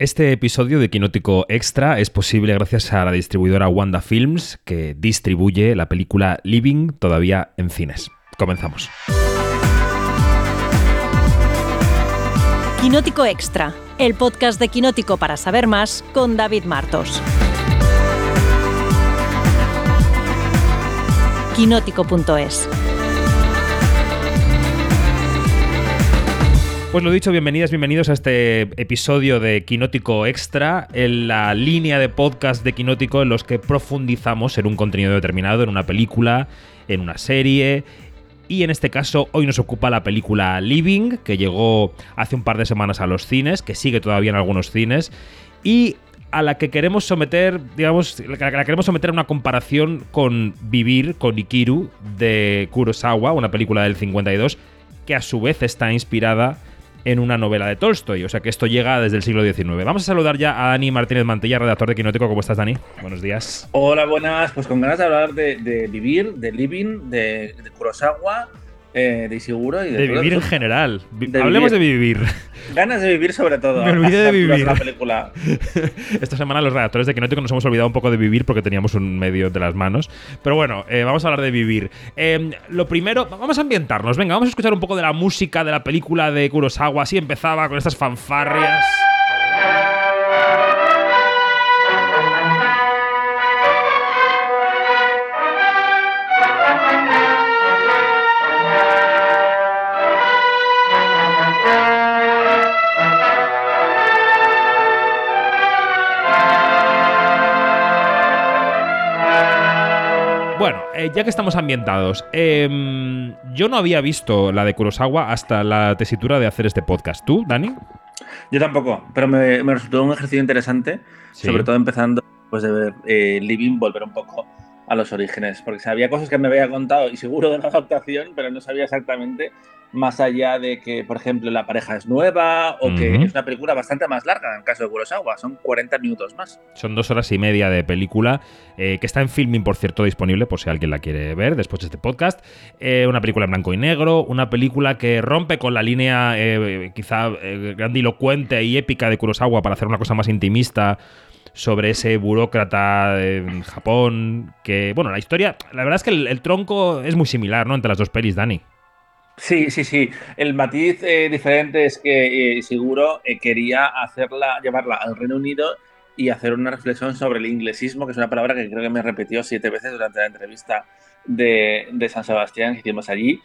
Este episodio de Quinótico Extra es posible gracias a la distribuidora Wanda Films, que distribuye la película Living todavía en cines. Comenzamos. Quinótico Extra, el podcast de Quinótico para saber más con David Martos. Quinótico.es Pues lo dicho, bienvenidas, bienvenidos a este episodio de Quinótico Extra, en la línea de podcast de Quinótico en los que profundizamos en un contenido determinado, en una película, en una serie. Y en este caso, hoy nos ocupa la película Living, que llegó hace un par de semanas a los cines, que sigue todavía en algunos cines. Y a la que queremos someter, digamos, la, queremos someter a una comparación con Vivir, con Ikiru, de Kurosawa, una película del 52, que a su vez está inspirada en una novela de Tolstoy. O sea que esto llega desde el siglo XIX. Vamos a saludar ya a Dani Martínez Mantilla, redactor de Quinótico. ¿Cómo estás, Dani? Buenos días. Hola, buenas. Pues con ganas de hablar de, vivir, de living, de, de Kurosawa eh, de Isiguro y de, vivir en general. Hablemos de vivir. Ganas de vivir sobre todo. Me olvidé de vivir. La película. Esta semana los redactores de Quinótico nos hemos olvidado un poco de vivir porque teníamos un medio de las manos. Pero bueno, eh, vamos a hablar de vivir. Em, lo primero, vamos a ambientarnos. Venga, vamos a escuchar un poco de la música de la película de Kurosawa. Así empezaba con estas fanfarrias. Eh, ya que estamos ambientados, em, yo no había visto la de Kurosawa hasta la tesitura de hacer este podcast. ¿Tú, Dani? Yo tampoco, pero me, resultó un ejercicio interesante, sobre todo empezando pues, de ver eh, Living, volver un poco a los orígenes, porque sabía cosas que me había contado y seguro de la adaptación, pero no sabía exactamente más allá de que, por ejemplo, la pareja es nueva o que es una película bastante más larga en el caso de Kurosawa, son 40 minutos más. Son dos horas y media de película, eh, que está en filming, por cierto, disponible por si alguien la quiere ver después de este podcast. Eh, una película en blanco y negro, una película que rompe con la línea eh, quizá grandilocuente y épica de Kurosawa para hacer una cosa más intimista sobre ese burócrata en Japón, que, bueno, la historia, la verdad es que el, tronco es muy similar, ¿no? Entre las dos pelis, Dani. Sí, sí, sí. El matiz eh, diferente es que eh, seguro eh, quería hacerla, llevarla al Reino Unido y hacer una reflexión sobre el inglesismo, que es una palabra que creo que me repitió siete veces durante la entrevista de, de San Sebastián que hicimos allí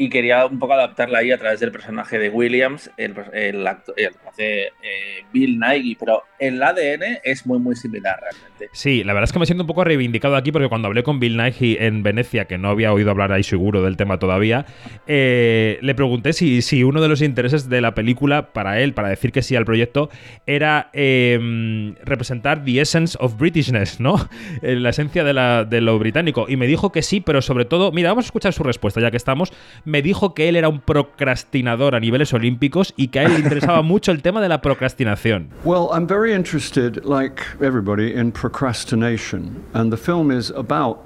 y quería un poco adaptarla ahí a través del personaje de Williams, el, el, acto, el hace eh, Bill Nighy, pero el ADN es muy, muy similar realmente. Sí, la verdad es que me siento un poco reivindicado aquí porque cuando hablé con Bill Nighy en Venecia, que no había oído hablar ahí seguro del tema todavía, eh, le pregunté si, si, uno de los intereses de la película para él, para decir que sí al proyecto, era em, representar the essence of Britishness, ¿no? La esencia de, la, de lo británico. Y me dijo que sí, pero sobre todo, mira, vamos a escuchar su respuesta ya que estamos me dijo que él era un procrastinador a niveles olímpicos y que a él le interesaba mucho el tema de la procrastinación. Well, I'm very interested, like everybody, in procrastination, and the film is about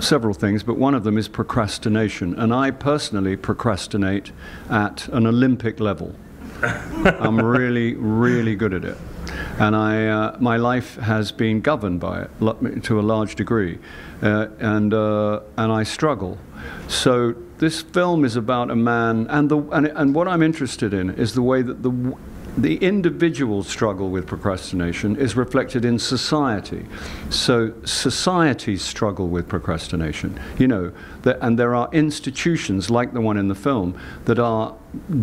several things, but one of them is procrastination, and I personally procrastinate at an Olympic level. I'm really, really good at it. And I, uh, my life has been governed by it to a large degree. Uh, and, uh, and I struggle. So this film is about a man, and, the, and, and what I'm interested in is the way that the, the individual struggle with procrastination is reflected in society. So societies struggle with procrastination, you know, that, and there are institutions like the one in the film that are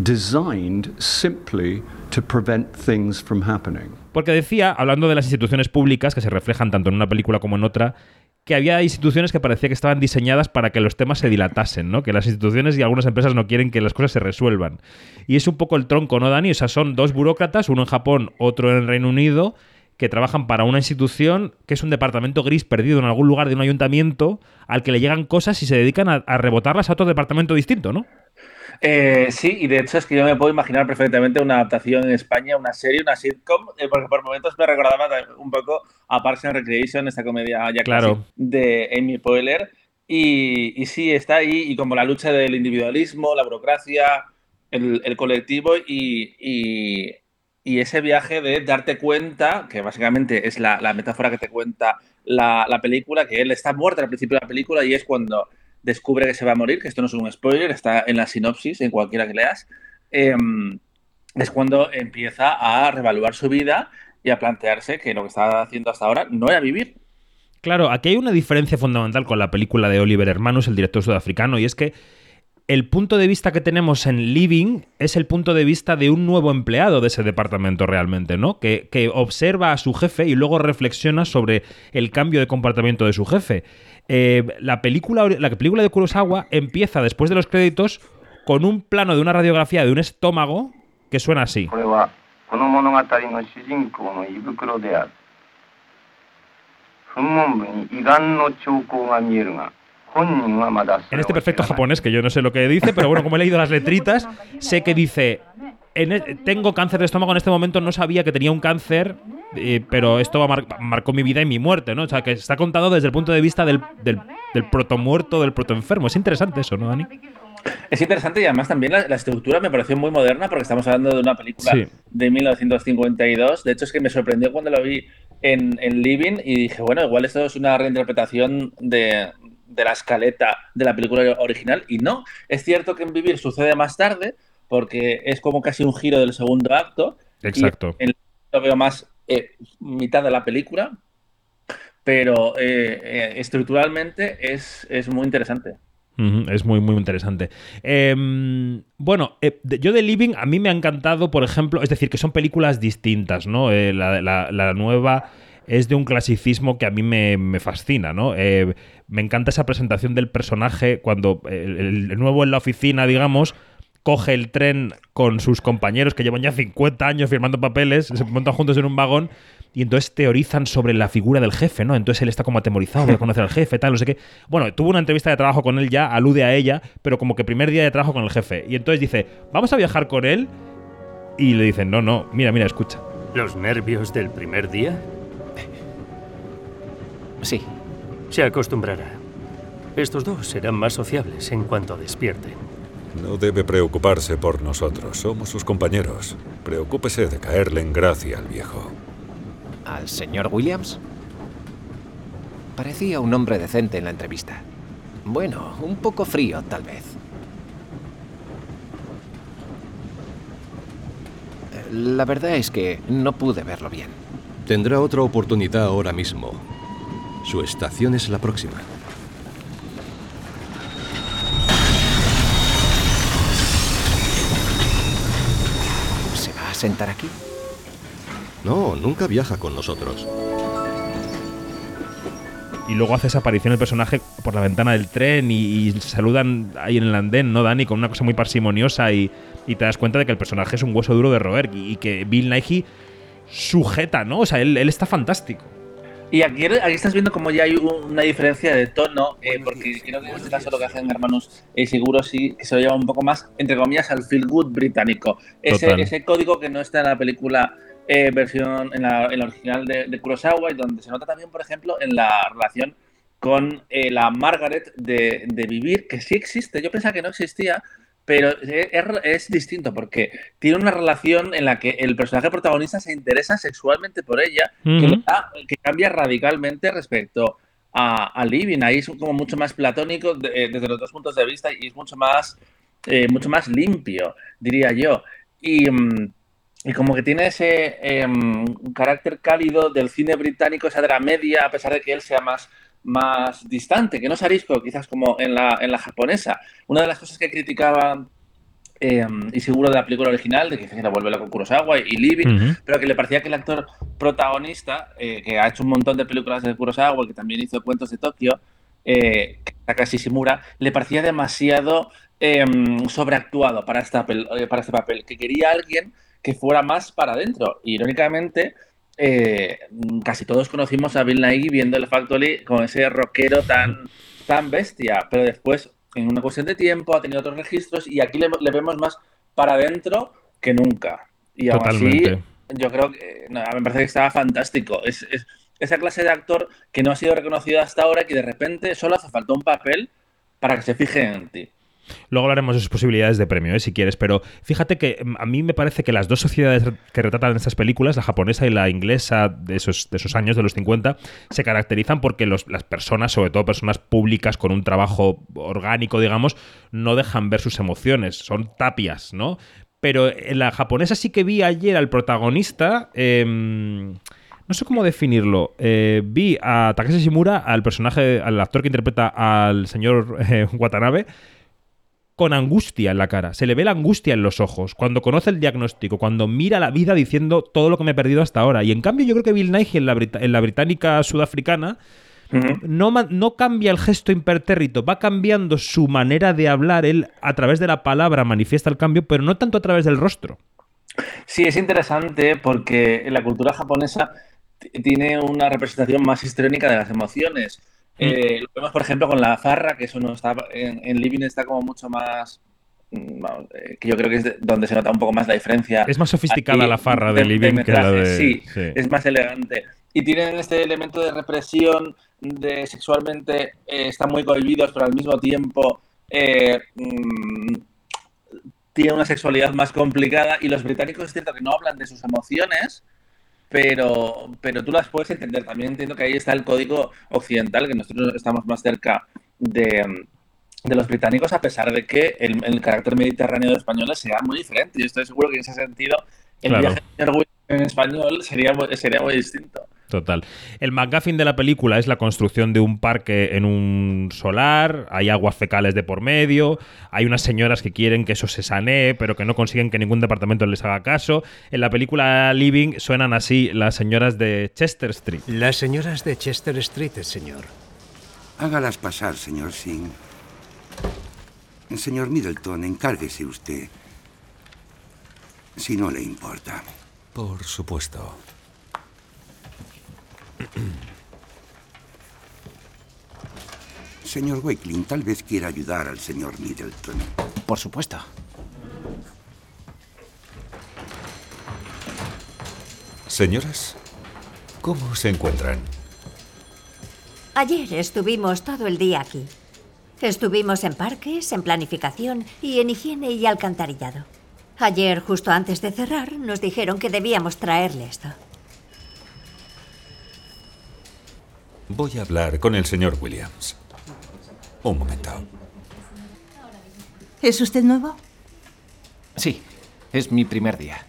designed simply to prevent things from happening. Porque decía, hablando de las instituciones públicas que se reflejan tanto en una película como en otra, que había instituciones que parecía que estaban diseñadas para que los temas se dilatasen, ¿no? Que las instituciones y algunas empresas no quieren que las cosas se resuelvan. Y es un poco el tronco, ¿no, Dani? O sea, son dos burócratas, uno en Japón, otro en el Reino Unido, que trabajan para una institución que es un departamento gris perdido en algún lugar de un ayuntamiento al que le llegan cosas y se dedican a, a rebotarlas a otro departamento distinto, ¿no? Eh, sí, y de hecho es que yo me puedo imaginar perfectamente una adaptación en España, una serie, una sitcom, eh, porque por momentos me recordaba un poco a Parks and Recreation, esta comedia ya claro. de Amy Poehler. Y, y, sí, está ahí, y como la lucha del individualismo, la burocracia, el, colectivo y, y ese viaje de darte cuenta, que básicamente es la, metáfora que te cuenta la, película, que él está muerto al principio de la película y es cuando descubre que se va a morir, que esto no es un spoiler, está en la sinopsis, en cualquiera que leas, em, es cuando empieza a revaluar su vida y a plantearse que lo que estaba haciendo hasta ahora no era vivir. Claro, aquí hay una diferencia fundamental con la película de Oliver Hermanos, el director sudafricano, y es que el punto de vista que tenemos en Living es el punto de vista de un nuevo empleado de ese departamento realmente, ¿no? Que, observa a su jefe y luego reflexiona sobre el cambio de comportamiento de su jefe. Eh, la, película, la película de Kurosawa empieza después de los créditos con un plano de una radiografía de un estómago que suena así. En este perfecto japonés, que yo no sé lo que dice, pero bueno, como he leído las letritas, sé que dice, e, tengo cáncer de estómago en este momento, no sabía que tenía un cáncer, eh, pero esto marcó mi vida y mi muerte, ¿no? O sea, que está contado desde el punto de vista del, del, del protomuerto, del protoenfermo. Es interesante eso, ¿no, Dani? Es interesante y además también la, estructura me pareció muy moderna porque estamos hablando de una película de 1952. De hecho, es que me sorprendió cuando lo vi en, en Living y dije, bueno, igual esto es una reinterpretación de, de la escaleta de la película original. Y no, es cierto que en Vivir sucede más tarde, porque es como casi un giro del segundo acto. Exacto. Y lo veo más eh, mitad de la película, pero eh, eh, estructuralmente es, es, muy interesante. es muy, muy interesante. Em, bueno, yo de Living a mí me ha encantado, por ejemplo, es decir, que son películas distintas, ¿no? la, la nueva es de un clasicismo que a mí me, fascina, ¿no? Eh, me encanta esa presentación del personaje cuando el, nuevo en la oficina, digamos, coge el tren con sus compañeros que llevan ya 50 años firmando papeles, se montan juntos en un vagón y entonces teorizan sobre la figura del jefe, ¿no? Entonces él está como atemorizado, a conocer al jefe, tal, no sé qué. Bueno, tuvo una entrevista de trabajo con él ya, alude a ella, pero como que primer día de trabajo con el jefe. Y entonces dice, vamos a viajar con él. Y le dicen, no, no, mira, mira, escucha. ¿Los nervios del primer día? Sí. Se acostumbrará. Estos dos serán más sociables en cuanto despierten. No debe preocuparse por nosotros. Somos sus compañeros. Preocúpese de caerle en gracia al viejo. ¿Al señor Williams? Parecía un hombre decente en la entrevista. Bueno, un poco frío, tal vez. La verdad es que no pude verlo bien. Tendrá otra oportunidad ahora mismo. Su estación es la próxima. ¿Se va a sentar aquí? No, nunca viaja con nosotros. Y luego hace esa aparición el personaje por la ventana del tren y, saludan ahí en el andén, ¿no, Dani? Con una cosa muy parsimoniosa y, te das cuenta de que el personaje es un hueso duro de roer y, que Bill Nighy sujeta, ¿no? O sea, él está fantástico. Y aquí, estás viendo como ya hay una diferencia de tono, eh, porque creo que en este caso lo que hacen hermanos eh, seguro sí que se lo lleva un poco más, entre comillas, al feel good británico. Ese, ese código que no está en la película eh, versión, en la, original de, Kurosawa, y donde se nota también, por ejemplo, en la relación con la Margaret de, de, Vivir, que sí existe. Yo pensaba que no existía, pero es, distinto porque tiene una relación en la que el personaje protagonista se interesa sexualmente por ella, que, cambia radicalmente respecto a, a, Living. Ahí es como mucho más platónico eh, desde los dos puntos de vista y es mucho más, eh, mucho más limpio, diría yo. Y, mm, como que tiene ese em, carácter cálido del cine británico, esa dramedia, a pesar de que él sea más más distante, que no es arisco, quizás como en la, en la japonesa. Una de las cosas que criticaba eh, y seguro de la película original, de que se vuelve la con Kurosawa y Living, pero que le parecía que el actor protagonista, eh, que ha hecho un montón de películas de Kurosawa, que también hizo Cuentos de Tokio, eh, Takashi Shimura, le parecía demasiado em, sobreactuado para, esta, eh, para este papel, que quería alguien que fuera más para adentro. Irónicamente, eh, casi todos conocimos a Bill Nighy viendo el Factory con ese rockero tan, tan bestia, pero después, en una cuestión de tiempo, ha tenido otros registros y aquí le, vemos más para adentro que nunca. Y aún así, yo creo que me parece que estaba fantástico. Es, esa clase de actor que no ha sido reconocido hasta ahora, que de repente solo hace falta un papel para que se fije en ti. Luego hablaremos de sus posibilidades de premio, ¿eh? si quieres, pero fíjate que mm, a mí me parece que las dos sociedades que retratan estas películas, la japonesa y la inglesa de esos, de esos años, de los 50, se caracterizan porque las personas, sobre todo personas públicas con un trabajo orgánico, digamos, no dejan ver sus emociones, son tapias, ¿no? Pero en la japonesa sí que vi ayer al protagonista... Em, no sé cómo definirlo. Eh, vi a Takeshi Shimura, al personaje, al actor que interpreta al señor eh, Watanabe, con angustia en la cara. Se le ve la angustia en los ojos. Cuando conoce el diagnóstico, cuando mira la vida diciendo todo lo que me he perdido hasta ahora. Y en cambio, yo creo que Bill Nighy en la, en la británica sudafricana. No, no, cambia el gesto impertérrito, va cambiando su manera de hablar. Él, a través de la palabra, manifiesta el cambio, pero no tanto a través del rostro. Sí, es interesante porque en la cultura japonesa tiene una representación más histriónica de las emociones. Eh, lo vemos, por ejemplo, con la farra, que eso no está en, Living está como mucho más mm, eh, que yo creo que es donde se nota un poco más la diferencia. Es más sofisticada la farra de, Living que la de. Sí, es más elegante. Y tienen este elemento de represión, de sexualmente eh, están muy cohibidos, pero al mismo tiempo eh, mm, tienen una sexualidad más complicada. Y los británicos es cierto que no hablan de sus emociones, pero, pero tú las puedes entender. También entiendo que ahí está el código occidental, que nosotros estamos más cerca de, los británicos, a pesar de que el, carácter mediterráneo de españoles sea muy diferente. Y estoy seguro que en ese sentido el viaje en español sería, sería muy distinto. Total. El McGuffin de la película es la construcción de un parque en un solar, hay aguas fecales de por medio, hay unas señoras que quieren que eso se sanee, pero que no consiguen que ningún departamento les haga caso. En la película Living suenan así las señoras de Chester Street. Las señoras de Chester Street, señor. Hágalas pasar, señor Singh. Señor Middleton, encárguese usted. Si no le importa. Por supuesto. Señor Wakeling, tal vez quiera ayudar al señor Middleton. Por supuesto. Señoras, ¿cómo se encuentran? Ayer estuvimos todo el día aquí. Estuvimos en parques, en planificación y en higiene y alcantarillado. Ayer, justo antes de cerrar, nos dijeron que debíamos traerle esto. Voy a hablar con el señor Williams. Un momento. ¿Es usted nuevo? Sí, es mi primer día.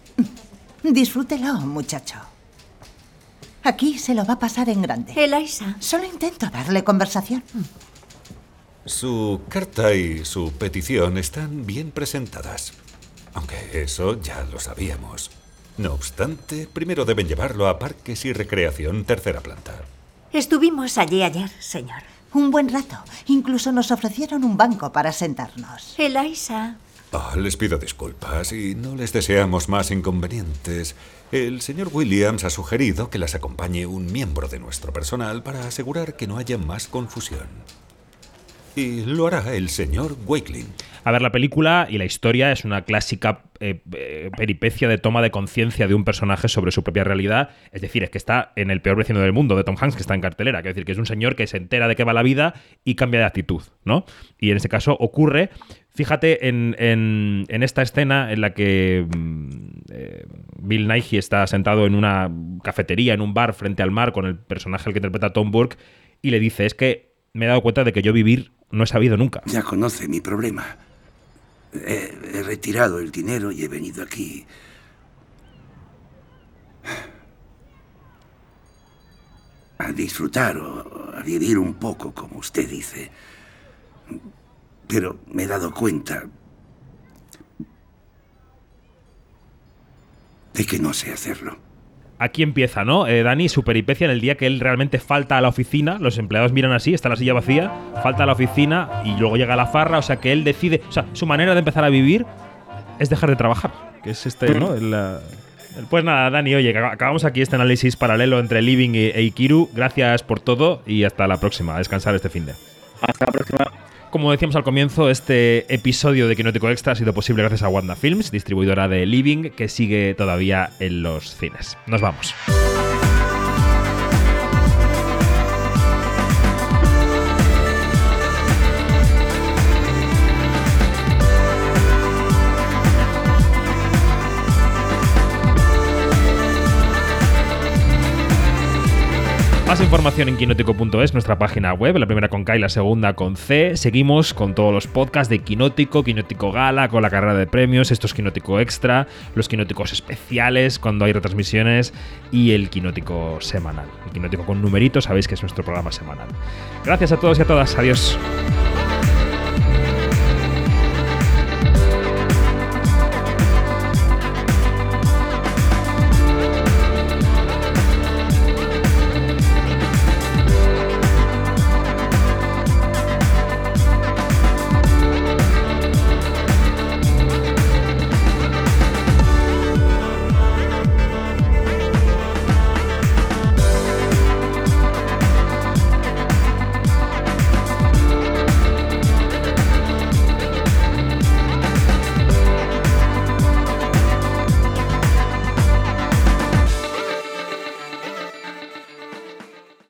Disfrútelo, muchacho. Aquí se lo va a pasar en grande. Eliza. Solo intento darle conversación. Su carta y su petición están bien presentadas. Aunque eso ya lo sabíamos. No obstante, primero deben llevarlo a Parques y Recreación Tercera Planta. Estuvimos allí ayer, señor. Un buen rato. Incluso nos ofrecieron un banco para sentarnos. Eliza. Oh, les pido disculpas y no les deseamos más inconvenientes. El señor Williams ha sugerido que las acompañe un miembro de nuestro personal para asegurar que no haya más confusión. Y lo hará el señor Wakeling. A ver, la película y la historia es una clásica eh, eh, peripecia de toma de conciencia de un personaje sobre su propia realidad. Es decir, es que está en el peor vecino del mundo de Tom Hanks, que está en cartelera. Quiero decir, que es un señor que se entera de qué va la vida y cambia de actitud, ¿no? Y en este caso ocurre. Fíjate en, esta escena en la que mm, eh, Bill Nighy está sentado en una cafetería, en un bar frente al mar, con el personaje al que interpreta Tom Burke, y le dice: Es que me he dado cuenta de que yo vivir no he sabido nunca. Ya conoce mi problema. He, retirado el dinero y he venido aquí. A disfrutar o a vivir un poco, como usted dice. Pero me he dado cuenta de que no sé hacerlo aquí empieza, ¿no? Eh, Dani, su peripecia en el día que él realmente falta a la oficina. Los empleados miran así, está la silla vacía, falta a la oficina y luego llega la farra. O sea, que él decide. O sea, su manera de empezar a vivir es dejar de trabajar. Que es este, ¿no? pues nada, Dani, oye, acabamos aquí este análisis paralelo entre Living e Ikiru. Gracias por todo y hasta la próxima. A descansar este fin de. Hasta la próxima. Como decíamos al comienzo, este episodio de Quinótico Extra ha sido posible gracias a Wanda Films, distribuidora de Living, que sigue todavía en los cines. Nos vamos. Más información en quinótico.es, nuestra página web, la primera con K y la segunda con C. Seguimos con todos los podcasts de Quinótico, Quinótico Gala, con la carrera de premios, estos Quinótico Extra, los Quinóticos especiales cuando hay retransmisiones y el Quinótico semanal. El Quinótico con numeritos, sabéis que es nuestro programa semanal. Gracias a todos y a todas. Adiós.